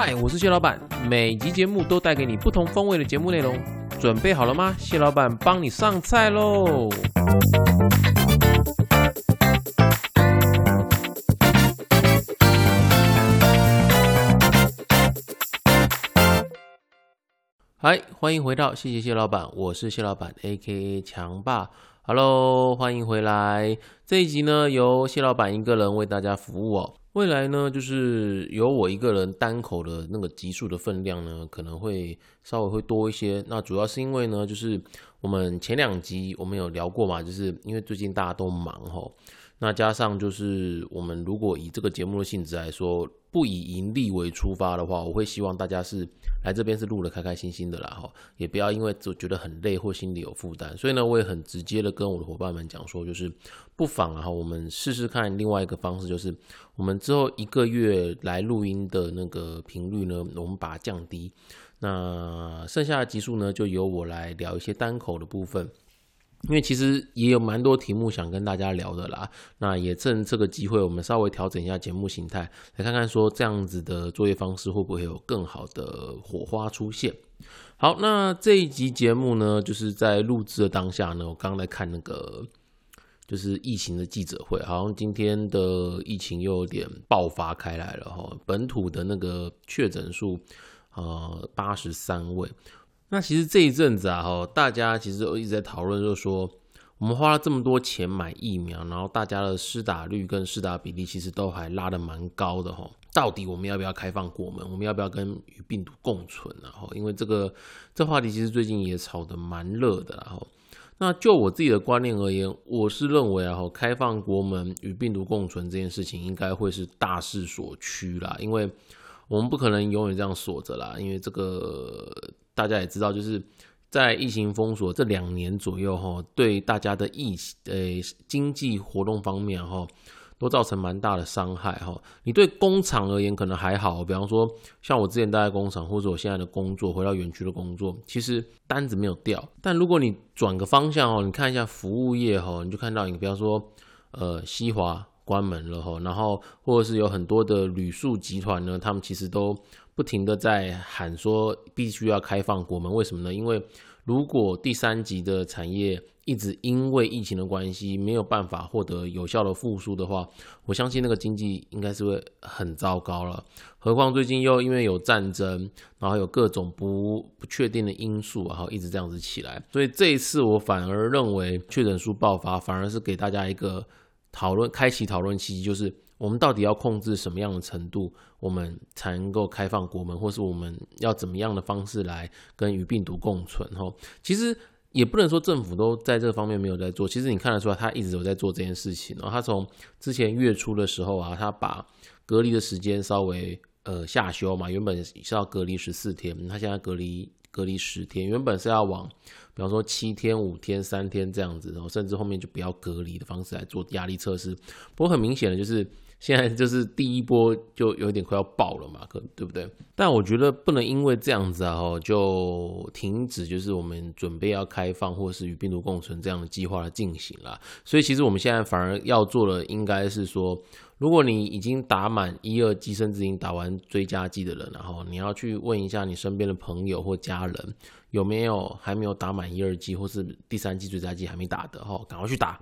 嗨，我是谢老板，每集节目都带给你不同风味的节目内容，准备好了吗？谢老板帮你上菜喽！嗨，欢迎回到谢谢谢老板，我是谢老板，A.K.A 强爸。Hello，欢迎回来。这一集呢，由谢老板一个人为大家服务哦。未来呢，就是由我一个人单口的那个集数的分量呢，可能会稍微会多一些。那主要是因为呢，就是我们前两集我们有聊过嘛，就是因为最近大家都忙吼。那加上就是我们如果以这个节目的性质来说，不以盈利为出发的话，我会希望大家是来这边是录的开开心心的啦哈，也不要因为就觉得很累或心里有负担。所以呢，我也很直接的跟我的伙伴们讲说，就是不妨啊，我们试试看另外一个方式，就是我们之后一个月来录音的那个频率呢，我们把它降低。那剩下的集数呢，就由我来聊一些单口的部分。因为其实也有蛮多题目想跟大家聊的啦，那也趁这个机会，我们稍微调整一下节目形态，来看看说这样子的作业方式会不会有更好的火花出现。好，那这一集节目呢，就是在录制的当下呢，我刚刚在看那个就是疫情的记者会，好像今天的疫情又有点爆发开来了哈，本土的那个确诊数呃八十三位。那其实这一阵子啊，哈，大家其实一直在讨论，就是说我们花了这么多钱买疫苗，然后大家的施打率跟施打比例其实都还拉的蛮高的，哈。到底我们要不要开放国门？我们要不要跟与病毒共存呢？哈，因为这个这话题其实最近也炒得蛮热的，然后，那就我自己的观念而言，我是认为啊，哈，开放国门与病毒共存这件事情应该会是大势所趋啦，因为我们不可能永远这样锁着啦，因为这个。大家也知道，就是在疫情封锁这两年左右，哈，对大家的疫呃经济活动方面，哈，都造成蛮大的伤害，哈。你对工厂而言可能还好，比方说像我之前待在工厂，或者我现在的工作回到园区的工作，其实单子没有掉。但如果你转个方向哦，你看一下服务业，哈，你就看到你比方说呃西华关门了，哈，然后或者是有很多的旅宿集团呢，他们其实都。不停的在喊说必须要开放国门，为什么呢？因为如果第三级的产业一直因为疫情的关系没有办法获得有效的复苏的话，我相信那个经济应该是会很糟糕了。何况最近又因为有战争，然后有各种不不确定的因素，然后一直这样子起来，所以这一次我反而认为确诊数爆发，反而是给大家一个讨论开启讨论期，就是。我们到底要控制什么样的程度，我们才能够开放国门，或是我们要怎么样的方式来跟与病毒共存？哈，其实也不能说政府都在这方面没有在做，其实你看得出来，他一直有在做这件事情。然后他从之前月初的时候啊，他把隔离的时间稍微呃下修嘛，原本是要隔离十四天，他现在隔离隔离十天，原本是要往比方说七天、五天、三天这样子，然后甚至后面就不要隔离的方式来做压力测试。不过很明显的就是。现在就是第一波就有点快要爆了嘛，可对不对？但我觉得不能因为这样子啊，哦就停止就是我们准备要开放或是与病毒共存这样的计划的进行了。所以其实我们现在反而要做的应该是说，如果你已经打满一二剂，甚至已经打完追加剂的人，然后你要去问一下你身边的朋友或家人有没有还没有打满一二剂或是第三剂追加剂还没打的，哈，赶快去打。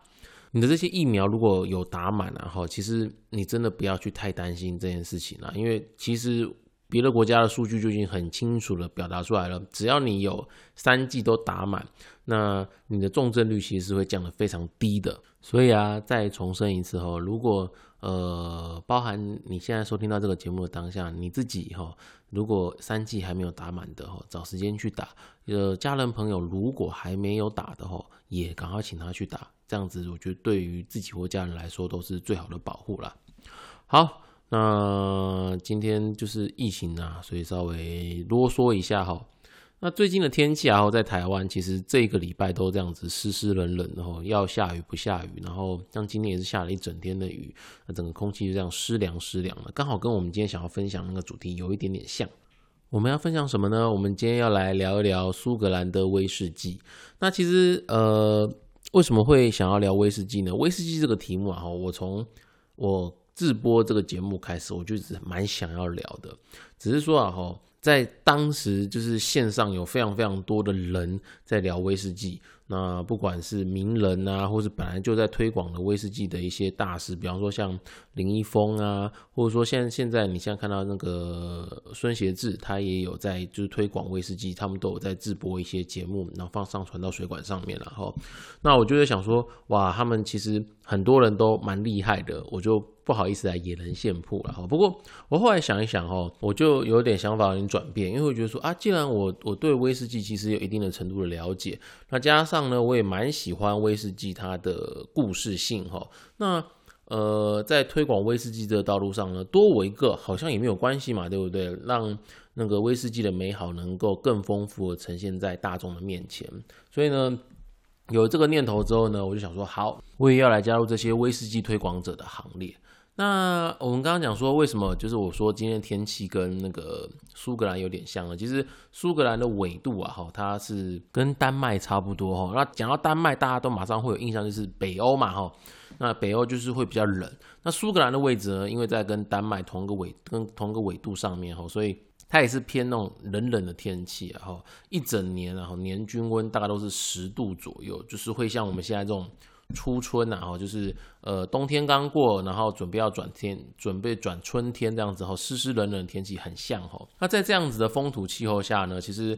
你的这些疫苗如果有打满然后，其实你真的不要去太担心这件事情了，因为其实别的国家的数据就已经很清楚的表达出来了，只要你有三剂都打满，那你的重症率其实是会降得非常低的。所以啊，再重申一次哈，如果呃包含你现在收听到这个节目的当下，你自己哈，如果三剂还没有打满的哈，找时间去打。呃，家人朋友如果还没有打的哈，也赶快请他去打。这样子，我觉得对于自己或家人来说都是最好的保护啦。好，那今天就是疫情啊，所以稍微啰嗦一下哈。那最近的天气啊，在台湾其实这个礼拜都这样子湿湿冷冷的哈，要下雨不下雨，然后像今天也是下了一整天的雨，那整个空气就这样湿凉湿凉的，刚好跟我们今天想要分享那个主题有一点点像。我们要分享什么呢？我们今天要来聊一聊苏格兰的威士忌。那其实呃。为什么会想要聊威士忌呢？威士忌这个题目啊，我从我自播这个节目开始，我就一直蛮想要聊的，只是说啊哈。在当时，就是线上有非常非常多的人在聊威士忌。那不管是名人啊，或是本来就在推广的威士忌的一些大师，比方说像林一峰啊，或者说现在现在你现在看到那个孙协志，他也有在就是推广威士忌，他们都有在直播一些节目，然后放上传到水管上面然后，那我就在想说，哇，他们其实很多人都蛮厉害的，我就不好意思来野人现铺了哈。不过我后来想一想哦，我就有点想法有点转变，因为我觉得说啊，既然我我对威士忌其实有一定的程度的了解，那加上呢，我也蛮喜欢威士忌它的故事性哈。那呃，在推广威士忌这个道路上呢，多我一个好像也没有关系嘛，对不对？让那个威士忌的美好能够更丰富的呈现在大众的面前。所以呢，有这个念头之后呢，我就想说，好，我也要来加入这些威士忌推广者的行列。那我们刚刚讲说，为什么就是我说今天天气跟那个苏格兰有点像了？其实苏格兰的纬度啊，哈，它是跟丹麦差不多哈。那讲到丹麦，大家都马上会有印象，就是北欧嘛，哈。那北欧就是会比较冷。那苏格兰的位置呢，因为在跟丹麦同个纬跟同个纬度上面哈，所以它也是偏那种冷冷的天气啊，哈。一整年然后年均温大概都是十度左右，就是会像我们现在这种。初春呐，哈，就是呃冬天刚过，然后准备要转天，准备转春天这样子，哈，湿湿冷冷的天气很像，哈。那在这样子的风土气候下呢，其实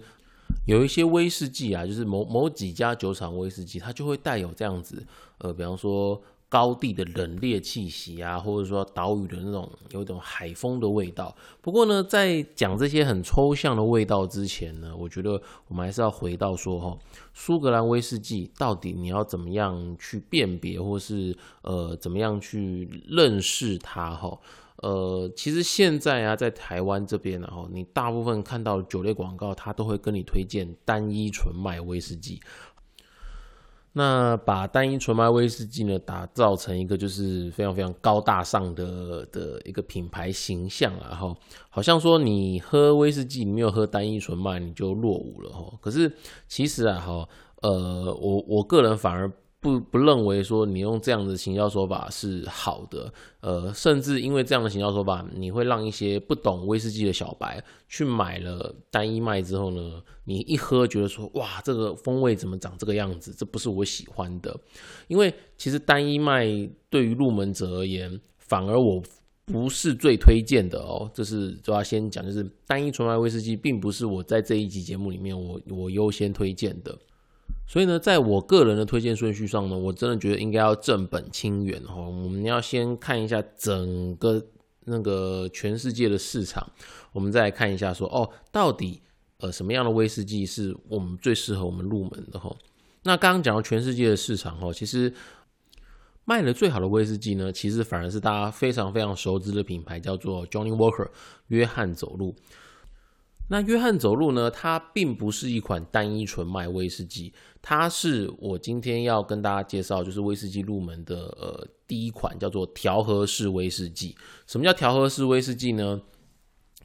有一些威士忌啊，就是某某几家酒厂威士忌，它就会带有这样子，呃，比方说。高地的冷冽气息啊，或者说岛屿的那种有一种海风的味道。不过呢，在讲这些很抽象的味道之前呢，我觉得我们还是要回到说哈，苏格兰威士忌到底你要怎么样去辨别，或是呃怎么样去认识它哈？呃，其实现在啊，在台湾这边然后你大部分看到酒类广告，它都会跟你推荐单一纯麦威士忌。那把单一纯麦威士忌呢，打造成一个就是非常非常高大上的的一个品牌形象啊，哈，好像说你喝威士忌，你没有喝单一纯麦，你就落伍了哈。可是其实啊，哈，呃，我我个人反而。不不认为说你用这样的行销手法是好的，呃，甚至因为这样的行销手法，你会让一些不懂威士忌的小白去买了单一麦之后呢，你一喝觉得说哇，这个风味怎么长这个样子？这不是我喜欢的。因为其实单一麦对于入门者而言，反而我不是最推荐的哦。这是就要先讲，就是单一纯麦威士忌并不是我在这一集节目里面我我优先推荐的。所以呢，在我个人的推荐顺序上呢，我真的觉得应该要正本清源哈。我们要先看一下整个那个全世界的市场，我们再看一下说哦，到底呃什么样的威士忌是我们最适合我们入门的哈。那刚刚讲到全世界的市场哈，其实卖的最好的威士忌呢，其实反而是大家非常非常熟知的品牌，叫做 Johnny Walker 约翰走路。那约翰走路呢？它并不是一款单一纯麦威士忌，它是我今天要跟大家介绍，就是威士忌入门的呃第一款，叫做调和式威士忌。什么叫调和式威士忌呢？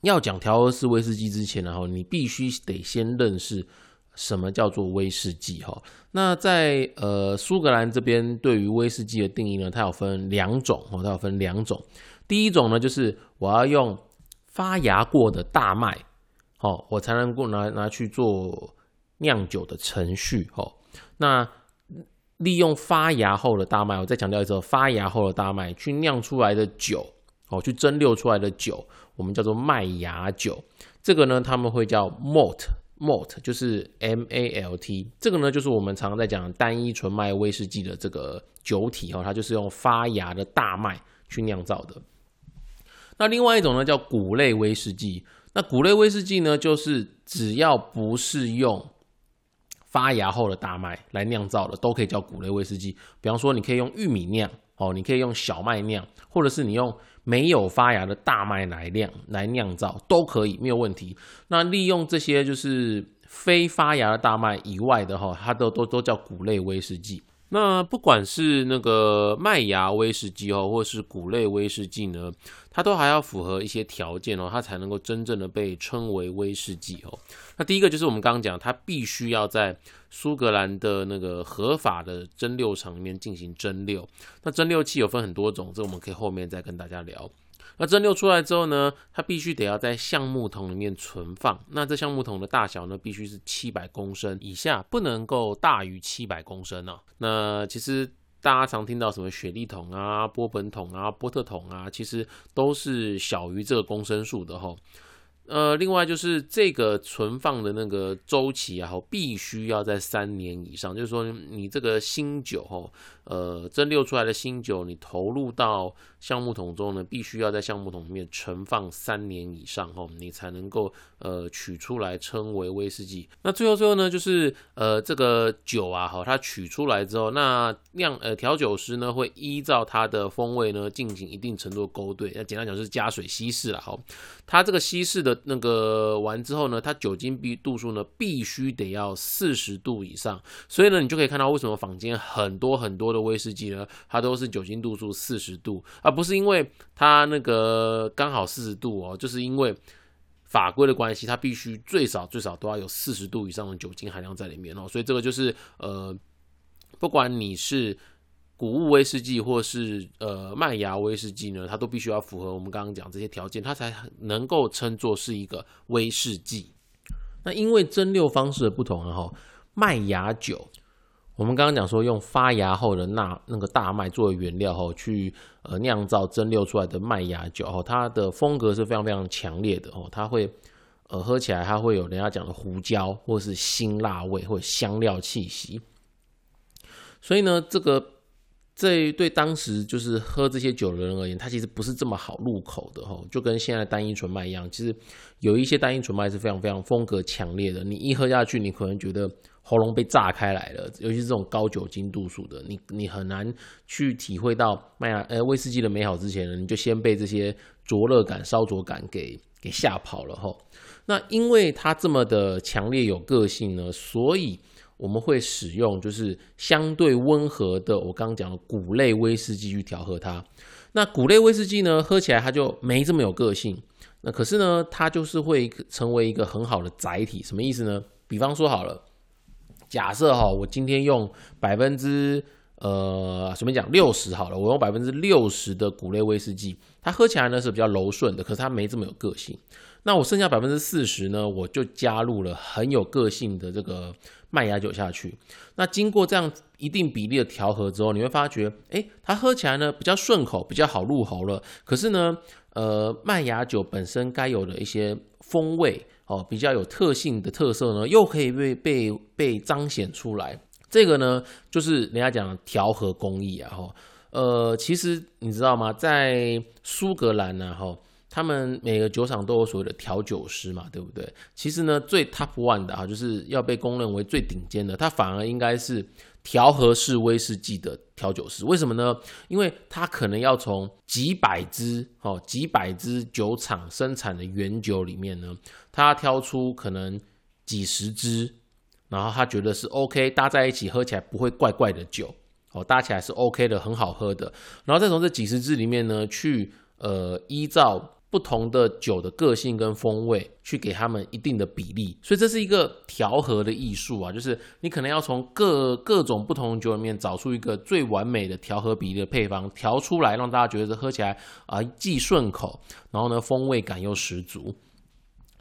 要讲调和式威士忌之前，然后你必须得先认识什么叫做威士忌哈。那在呃苏格兰这边，对于威士忌的定义呢，它有分两种哦，它有分两种。第一种呢，就是我要用发芽过的大麦。哦，我才能够拿拿去做酿酒的程序。哦，那利用发芽后的大麦，我再强调一次，发芽后的大麦去酿出来的酒，哦，去蒸馏出来的酒，我们叫做麦芽酒。这个呢，他们会叫 malt，malt 就是 M A L T。这个呢，就是我们常常在讲单一纯麦威士忌的这个酒体。哦，它就是用发芽的大麦去酿造的。那另外一种呢，叫谷类威士忌。那谷类威士忌呢，就是只要不是用发芽后的大麦来酿造的，都可以叫谷类威士忌。比方说，你可以用玉米酿，哦，你可以用小麦酿，或者是你用没有发芽的大麦来酿来酿造，都可以，没有问题。那利用这些就是非发芽的大麦以外的哈，它都都都叫谷类威士忌。那不管是那个麦芽威士忌哦，或是谷类威士忌呢，它都还要符合一些条件哦，它才能够真正的被称为威士忌哦。那第一个就是我们刚刚讲，它必须要在苏格兰的那个合法的蒸馏厂里面进行蒸馏。那蒸馏器有分很多种，这我们可以后面再跟大家聊。那蒸馏出来之后呢，它必须得要在橡木桶里面存放。那这橡木桶的大小呢，必须是七百公升以下，不能够大于七百公升哦。那其实大家常听到什么雪莉桶啊、波本桶啊、波特桶啊，其实都是小于这个公升数的哈。呃，另外就是这个存放的那个周期啊，必须要在三年以上，就是说你这个新酒哦。呃，蒸馏出来的新酒，你投入到橡木桶中呢，必须要在橡木桶里面存放三年以上哦，你才能够呃取出来称为威士忌。那最后最后呢，就是呃这个酒啊，哈，它取出来之后，那酿呃调酒师呢会依照它的风味呢进行一定程度的勾兑，那简单讲就是加水稀释了哈。它这个稀释的那个完之后呢，它酒精必度数呢必须得要四十度以上，所以呢你就可以看到为什么坊间很多很多。的威士忌呢，它都是酒精度数四十度，而不是因为它那个刚好四十度哦，就是因为法规的关系，它必须最少最少都要有四十度以上的酒精含量在里面哦。所以这个就是呃，不管你是谷物威士忌或是呃麦芽威士忌呢，它都必须要符合我们刚刚讲这些条件，它才能够称作是一个威士忌。那因为蒸馏方式的不同啊，哈，麦芽酒。我们刚刚讲说，用发芽后的那那个大麦作为原料后，去呃酿造蒸馏出来的麦芽酒哦，它的风格是非常非常强烈的哦，它会呃喝起来它会有人家讲的胡椒或是辛辣味或者香料气息，所以呢，这个这对当时就是喝这些酒的人而言，它其实不是这么好入口的哈，就跟现在单一纯麦一样，其实有一些单一纯麦是非常非常风格强烈的，你一喝下去，你可能觉得。喉咙被炸开来了，尤其是这种高酒精度数的，你你很难去体会到麦芽呃威士忌的美好之前呢，你就先被这些灼热感、烧灼感给给吓跑了哈。那因为它这么的强烈有个性呢，所以我们会使用就是相对温和的我刚刚讲的谷类威士忌去调和它。那谷类威士忌呢，喝起来它就没这么有个性。那可是呢，它就是会成为一个很好的载体。什么意思呢？比方说好了。假设哈，我今天用百分之呃，随便讲六十好了，我用百分之六十的谷类威士忌，它喝起来呢是比较柔顺的，可是它没这么有个性。那我剩下百分之四十呢，我就加入了很有个性的这个麦芽酒下去。那经过这样一定比例的调和之后，你会发觉，哎，它喝起来呢比较顺口，比较好入喉了。可是呢，呃，麦芽酒本身该有的一些风味。哦，比较有特性的特色呢，又可以被被被彰显出来。这个呢，就是人家讲调和工艺啊，哈。呃，其实你知道吗？在苏格兰呢，哈，他们每个酒厂都有所谓的调酒师嘛，对不对？其实呢，最 top one 的啊，就是要被公认为最顶尖的，他反而应该是。调和式威士忌的调酒师，为什么呢？因为他可能要从几百支哦，几百支酒厂生产的原酒里面呢，他挑出可能几十支，然后他觉得是 OK，搭在一起喝起来不会怪怪的酒哦，搭起来是 OK 的，很好喝的，然后再从这几十支里面呢，去呃依照。不同的酒的个性跟风味，去给他们一定的比例，所以这是一个调和的艺术啊，就是你可能要从各各种不同酒里面找出一个最完美的调和比例的配方，调出来让大家觉得喝起来啊既顺口，然后呢风味感又十足。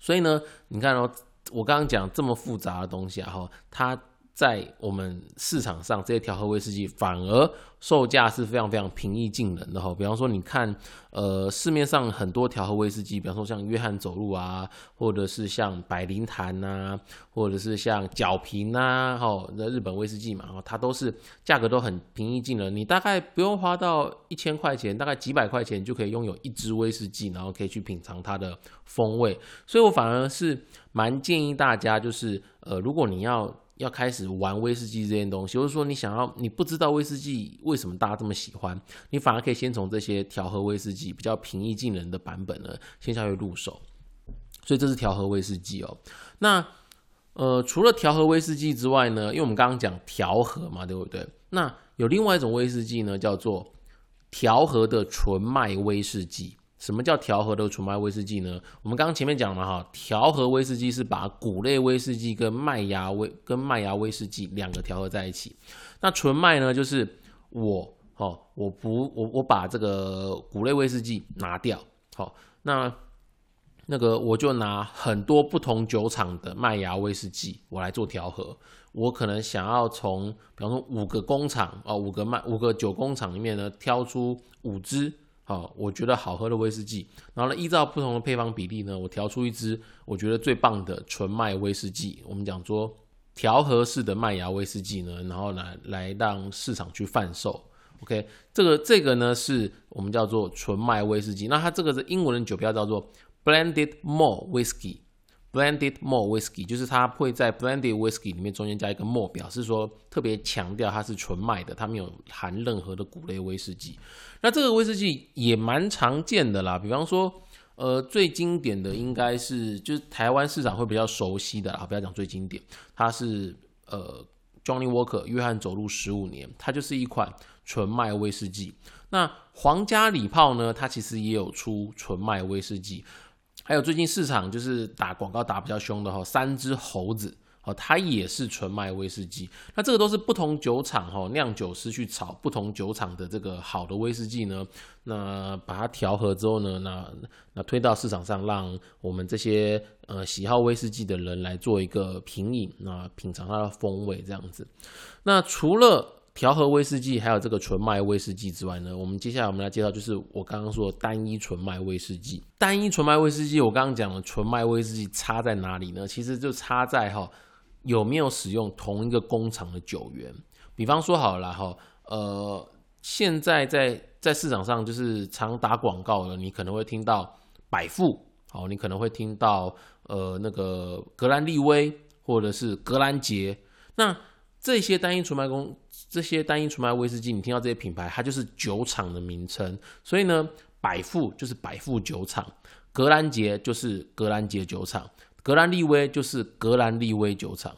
所以呢，你看哦，我刚刚讲这么复杂的东西啊，哈，它。在我们市场上，这些调和威士忌反而售价是非常非常平易近人的哈。比方说，你看，呃，市面上很多调和威士忌，比方说像约翰走路啊，或者是像百灵坛呐，或者是像角瓶呐，哈，那日本威士忌嘛，哈，它都是价格都很平易近人。你大概不用花到一千块钱，大概几百块钱就可以拥有一支威士忌，然后可以去品尝它的风味。所以我反而是蛮建议大家，就是呃，如果你要要开始玩威士忌这件东西，或者说你想要，你不知道威士忌为什么大家这么喜欢，你反而可以先从这些调和威士忌比较平易近人的版本呢，先下去入手。所以这是调和威士忌哦。那呃，除了调和威士忌之外呢，因为我们刚刚讲调和嘛，对不对？那有另外一种威士忌呢，叫做调和的纯麦威士忌。什么叫调和的纯麦威士忌呢？我们刚刚前面讲了哈，调和威士忌是把谷类威士忌跟麦芽威跟麦芽威士忌两个调和在一起。那纯麦呢，就是我哦，我不我我把这个谷类威士忌拿掉，好，那那个我就拿很多不同酒厂的麦芽威士忌，我来做调和。我可能想要从，比方说五个工厂哦，五个麦五个酒工厂里面呢，挑出五支。啊，我觉得好喝的威士忌，然后呢，依照不同的配方比例呢，我调出一支我觉得最棒的纯麦威士忌。我们讲说调和式的麦芽威士忌呢，然后来来让市场去贩售。OK，这个这个呢是我们叫做纯麦威士忌。那它这个是英文的酒标叫做 Blended m o r e Whisky。Blended malt Whisky 就是它会在 blended Whisky 里面中间加一个 malt，表示说特别强调它是纯麦的，它没有含任何的谷类威士忌。那这个威士忌也蛮常见的啦，比方说，呃，最经典的应该是就是台湾市场会比较熟悉的啦，不要讲最经典，它是呃 Johnny Walker 约翰走路十五年，它就是一款纯麦威士忌。那皇家礼炮呢，它其实也有出纯麦威士忌。还有最近市场就是打广告打比较凶的哈，三只猴子哦，它也是纯麦威士忌。那这个都是不同酒厂哈酿酒师去炒不同酒厂的这个好的威士忌呢，那把它调和之后呢，那那推到市场上，让我们这些呃喜好威士忌的人来做一个品饮，那品尝它的风味这样子。那除了调和威士忌还有这个纯麦威士忌之外呢，我们接下来我们来介绍就是我刚刚说单一纯麦威士忌。单一纯麦威士忌，我刚刚讲了纯麦威士忌差在哪里呢？其实就差在哈有没有使用同一个工厂的酒源。比方说好了哈，呃，现在在在市场上就是常打广告的，你可能会听到百富，好，你可能会听到呃那个格兰利威或者是格兰杰，那这些单一纯麦工。这些单一纯麦威士忌，你听到这些品牌，它就是酒厂的名称。所以呢，百富就是百富酒厂，格兰杰就是格兰杰酒厂，格兰利威就是格兰利威酒厂。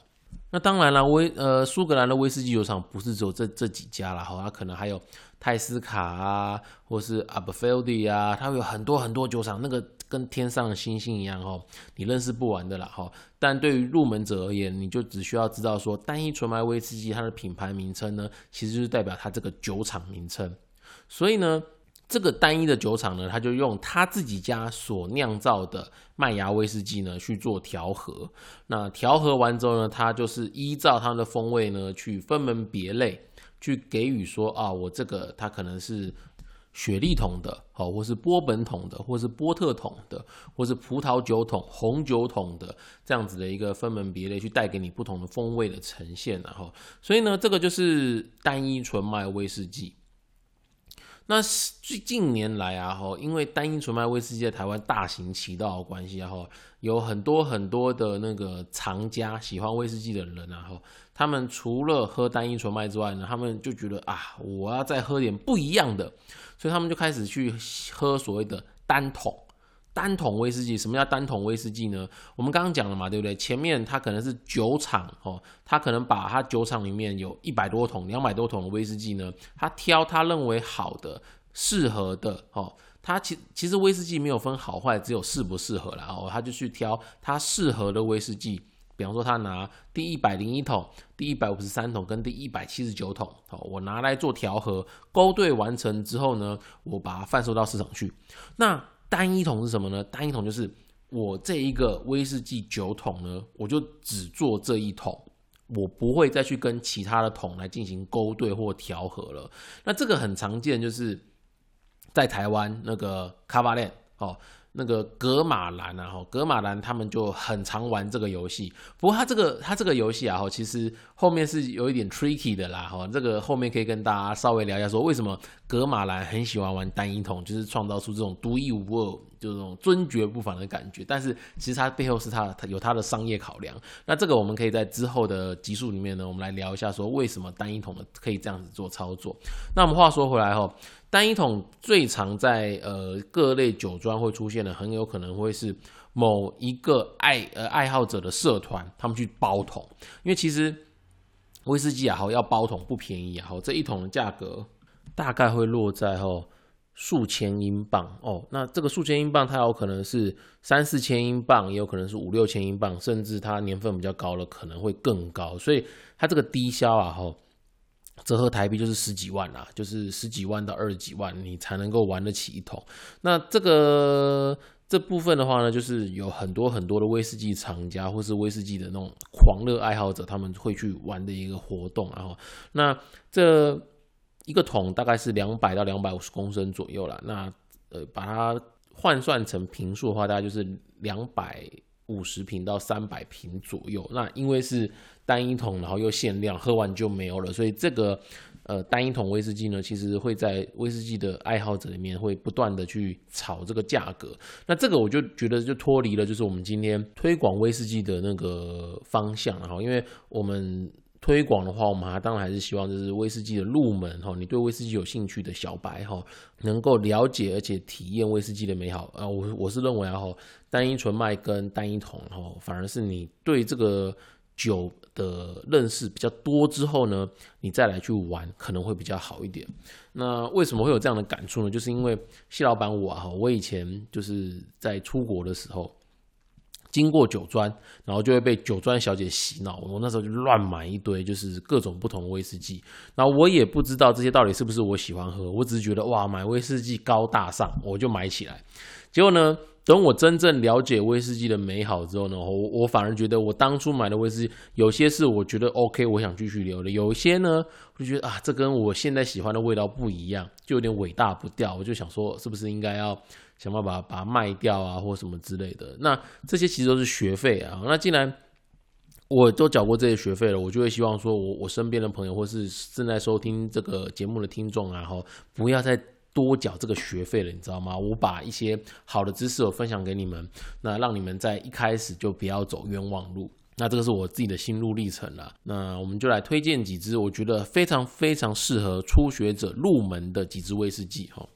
那当然了，威呃苏格兰的威士忌酒厂不是只有这这几家了，哈，它可能还有泰斯卡啊，或是 a b e f e l d y 啊，它有很多很多酒厂，那个。跟天上的星星一样哦，你认识不完的啦哈。但对于入门者而言，你就只需要知道说，单一纯麦威士忌它的品牌名称呢，其实就是代表它这个酒厂名称。所以呢，这个单一的酒厂呢，他就用他自己家所酿造的麦芽威士忌呢去做调和。那调和完之后呢，他就是依照它的风味呢去分门别类，去给予说啊，我这个它可能是。雪莉桶的，好，或是波本桶的，或是波特桶的，或是葡萄酒桶、红酒桶的，这样子的一个分门别类，去带给你不同的风味的呈现，然后，所以呢，这个就是单一纯麦威士忌。那最近年来啊，哈，因为单一纯麦威士忌在台湾大行其道的关系，啊，吼有很多很多的那个藏家喜欢威士忌的人，然后他们除了喝单一纯麦之外呢，他们就觉得啊，我要再喝点不一样的。所以他们就开始去喝所谓的单桶单桶威士忌。什么叫单桶威士忌呢？我们刚刚讲了嘛，对不对？前面它可能是酒厂哦，他可能把他酒厂里面有一百多桶、两百多桶的威士忌呢，他挑他认为好的、适合的哦。他其其实威士忌没有分好坏，只有适不适合了哦。他就去挑他适合的威士忌。比方说，他拿第一百零一桶、第一百五十三桶跟第一百七十九桶，好，我拿来做调和，勾兑完成之后呢，我把它贩售到市场去。那单一桶是什么呢？单一桶就是我这一个威士忌酒桶呢，我就只做这一桶，我不会再去跟其他的桶来进行勾兑或调和了。那这个很常见，就是在台湾那个卡巴链哦。那个格马兰啊，哈，格马兰他们就很常玩这个游戏。不过他这个他这个游戏啊，哈，其实后面是有一点 tricky 的啦，哈，这个后面可以跟大家稍微聊一下，说为什么格马兰很喜欢玩单一桶，就是创造出这种独一无二，就这种尊绝不凡的感觉。但是其实它背后是它它有它的商业考量。那这个我们可以在之后的集数里面呢，我们来聊一下，说为什么单一桶的可以这样子做操作。那我们话说回来，哈。单一桶最常在呃各类酒庄会出现的，很有可能会是某一个爱呃爱好者的社团，他们去包桶，因为其实威士忌啊，好要包桶不便宜啊，好这一桶的价格大概会落在吼数千英镑哦，那这个数千英镑它有可能是三四千英镑，也有可能是五六千英镑，甚至它年份比较高了，可能会更高，所以它这个低消啊，吼。折合台币就是十几万啦，就是十几万到二十几万，你才能够玩得起一桶。那这个这部分的话呢，就是有很多很多的威士忌厂家或是威士忌的那种狂热爱好者，他们会去玩的一个活动。然后，那这一个桶大概是两百到两百五十公升左右啦。那呃，把它换算成瓶数的话，大概就是两百五十瓶到三百瓶左右。那因为是单一桶，然后又限量，喝完就没有了。所以这个呃单一桶威士忌呢，其实会在威士忌的爱好者里面会不断的去炒这个价格。那这个我就觉得就脱离了，就是我们今天推广威士忌的那个方向然后。因为我们推广的话，我们还当然还是希望就是威士忌的入门哈，你对威士忌有兴趣的小白哈，能够了解而且体验威士忌的美好啊。我我是认为啊哈，单一纯麦跟单一桶哈，反而是你对这个。酒的认识比较多之后呢，你再来去玩可能会比较好一点。那为什么会有这样的感触呢？就是因为谢老板我啊，我以前就是在出国的时候，经过酒庄，然后就会被酒庄小姐洗脑。我那时候就乱买一堆，就是各种不同威士忌。然后我也不知道这些到底是不是我喜欢喝，我只是觉得哇，买威士忌高大上，我就买起来。结果呢？等我真正了解威士忌的美好之后呢，我我反而觉得我当初买的威士忌有些是我觉得 OK，我想继续留的；有些呢，我就觉得啊，这跟我现在喜欢的味道不一样，就有点伟大不掉。我就想说，是不是应该要想办法把它卖掉啊，或什么之类的？那这些其实都是学费啊。那既然我都缴过这些学费了，我就会希望说我我身边的朋友或是正在收听这个节目的听众啊，哈，不要再。多缴这个学费了，你知道吗？我把一些好的知识我分享给你们，那让你们在一开始就不要走冤枉路。那这个是我自己的心路历程了。那我们就来推荐几支我觉得非常非常适合初学者入门的几支威士忌哈。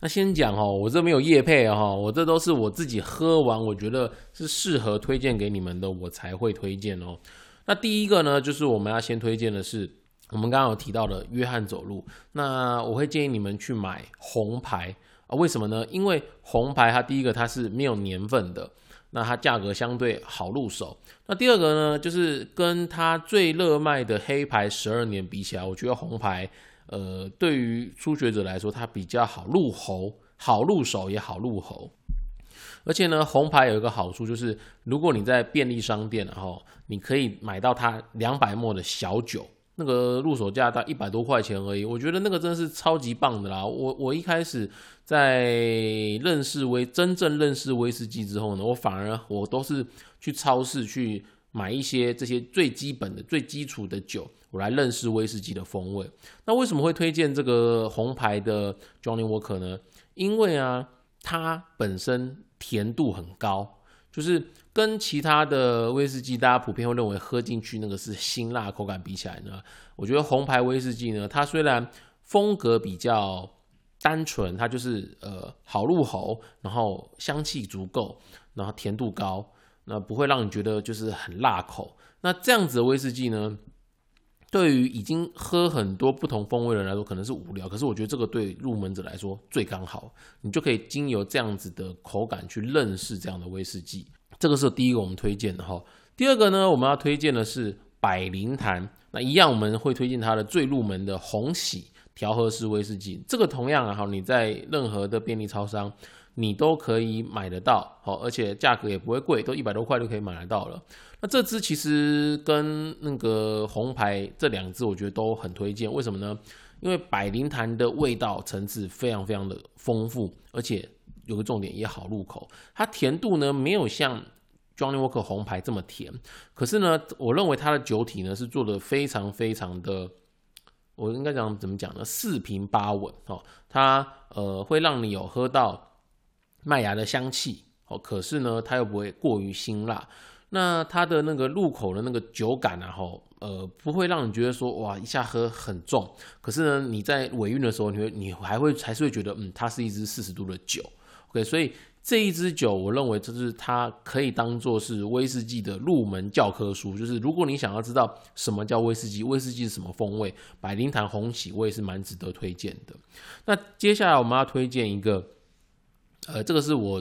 那先讲哦，我这没有叶配哈，我这都是我自己喝完我觉得是适合推荐给你们的，我才会推荐哦。那第一个呢，就是我们要先推荐的是。我们刚刚有提到的约翰走路，那我会建议你们去买红牌啊？为什么呢？因为红牌它第一个它是没有年份的，那它价格相对好入手。那第二个呢，就是跟它最热卖的黑牌十二年比起来，我觉得红牌呃对于初学者来说它比较好入喉，好入手也好入喉。而且呢，红牌有一个好处就是，如果你在便利商店，然后你可以买到它两百沫的小酒。那个入手价大一百多块钱而已，我觉得那个真的是超级棒的啦。我我一开始在认识威真正认识威士忌之后呢，我反而我都是去超市去买一些这些最基本的、最基础的酒，我来认识威士忌的风味。那为什么会推荐这个红牌的 Johnny Walker 呢？因为啊，它本身甜度很高。就是跟其他的威士忌，大家普遍会认为喝进去那个是辛辣口感比起来呢，我觉得红牌威士忌呢，它虽然风格比较单纯，它就是呃好入喉，然后香气足够，然后甜度高，那不会让你觉得就是很辣口。那这样子的威士忌呢？对于已经喝很多不同风味的人来说，可能是无聊。可是我觉得这个对入门者来说最刚好，你就可以经由这样子的口感去认识这样的威士忌。这个是第一个我们推荐的哈。第二个呢，我们要推荐的是百灵坛。那一样我们会推荐它的最入门的红喜调和式威士忌。这个同样啊，哈，你在任何的便利超商。你都可以买得到，好，而且价格也不会贵，都一百多块就可以买得到了。那这支其实跟那个红牌这两支，我觉得都很推荐。为什么呢？因为百灵坛的味道层次非常非常的丰富，而且有个重点也好入口。它甜度呢没有像 Johnny Walker 红牌这么甜，可是呢，我认为它的酒体呢是做的非常非常的，我应该讲怎么讲呢？四平八稳哦，它呃会让你有喝到。麦芽的香气，哦，可是呢，它又不会过于辛辣。那它的那个入口的那个酒感啊，吼，呃，不会让你觉得说哇一下喝很重，可是呢，你在尾韵的时候，你会你还会还是会觉得，嗯，它是一支四十度的酒。OK，所以这一支酒，我认为就是它可以当做是威士忌的入门教科书。就是如果你想要知道什么叫威士忌，威士忌是什么风味，百灵坛红喜我也是蛮值得推荐的。那接下来我们要推荐一个，呃，这个是我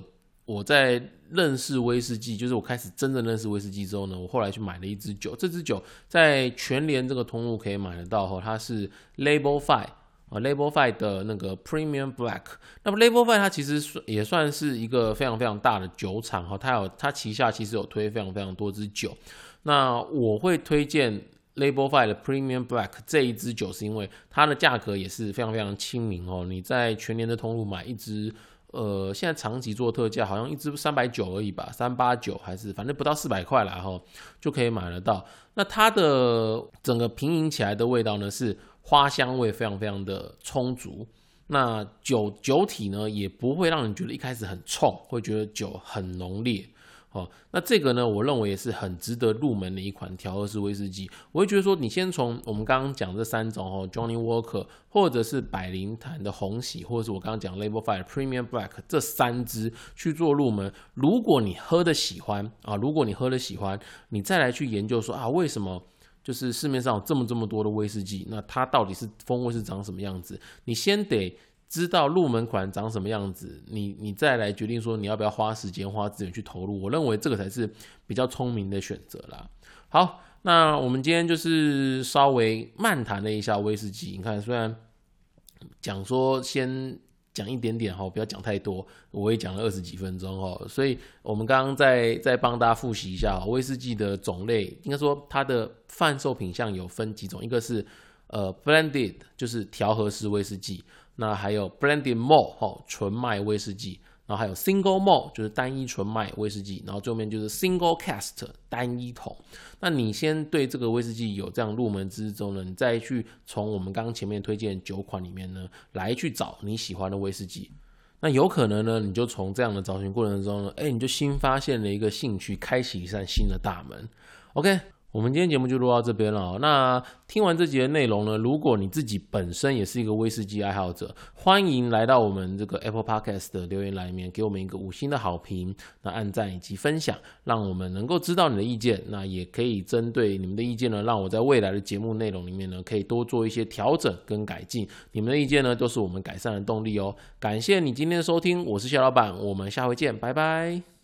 我在认识威士忌，就是我开始真正认识威士忌之后呢，我后来去买了一支酒，这支酒在全联这个通路可以买得到，哈，它是 Label Five。啊，Label Five 的那个 Premium Black，那么 Label Five 它其实也算是一个非常非常大的酒厂哈，它有它旗下其实有推非常非常多支酒。那我会推荐 Label Five 的 Premium Black 这一支酒，是因为它的价格也是非常非常亲民哦。你在全年的通路买一支，呃，现在长期做特价，好像一支三百九而已吧，三八九还是反正不到四百块啦哈，就可以买得到。那它的整个平饮起来的味道呢是。花香味非常非常的充足，那酒酒体呢也不会让人觉得一开始很冲，会觉得酒很浓烈。哦，那这个呢，我认为也是很值得入门的一款调和式威士忌。我会觉得说，你先从我们刚刚讲这三种哦，Johnny Walker，或者是百灵坛的红喜，或者是我刚刚讲 Label Five Premium Black 这三支去做入门。如果你喝的喜欢啊，如果你喝的喜欢，你再来去研究说啊，为什么？就是市面上有这么这么多的威士忌，那它到底是风味是长什么样子？你先得知道入门款长什么样子，你你再来决定说你要不要花时间花资源去投入。我认为这个才是比较聪明的选择啦。好，那我们今天就是稍微漫谈了一下威士忌。你看，虽然讲说先。讲一点点哈，不要讲太多。我也讲了二十几分钟哦，所以我们刚刚再再帮大家复习一下威士忌的种类，应该说它的贩售品项有分几种，一个是呃 blended，就是调和式威士忌，那还有 blended malt 哈，纯麦威士忌。然后还有 single malt 就是单一纯麦威士忌，然后最后面就是 single cast 单一桶。那你先对这个威士忌有这样入门之中呢，你再去从我们刚刚前面推荐九款里面呢来去找你喜欢的威士忌。那有可能呢，你就从这样的找寻过程中呢，哎，你就新发现了一个兴趣，开启一扇新的大门。OK。我们今天节目就录到这边了。那听完这集的内容呢？如果你自己本身也是一个威士忌爱好者，欢迎来到我们这个 Apple Podcast 的留言栏里面，给我们一个五星的好评，那按赞以及分享，让我们能够知道你的意见。那也可以针对你们的意见呢，让我在未来的节目内容里面呢，可以多做一些调整跟改进。你们的意见呢，都是我们改善的动力哦。感谢你今天的收听，我是谢老板，我们下回见，拜拜。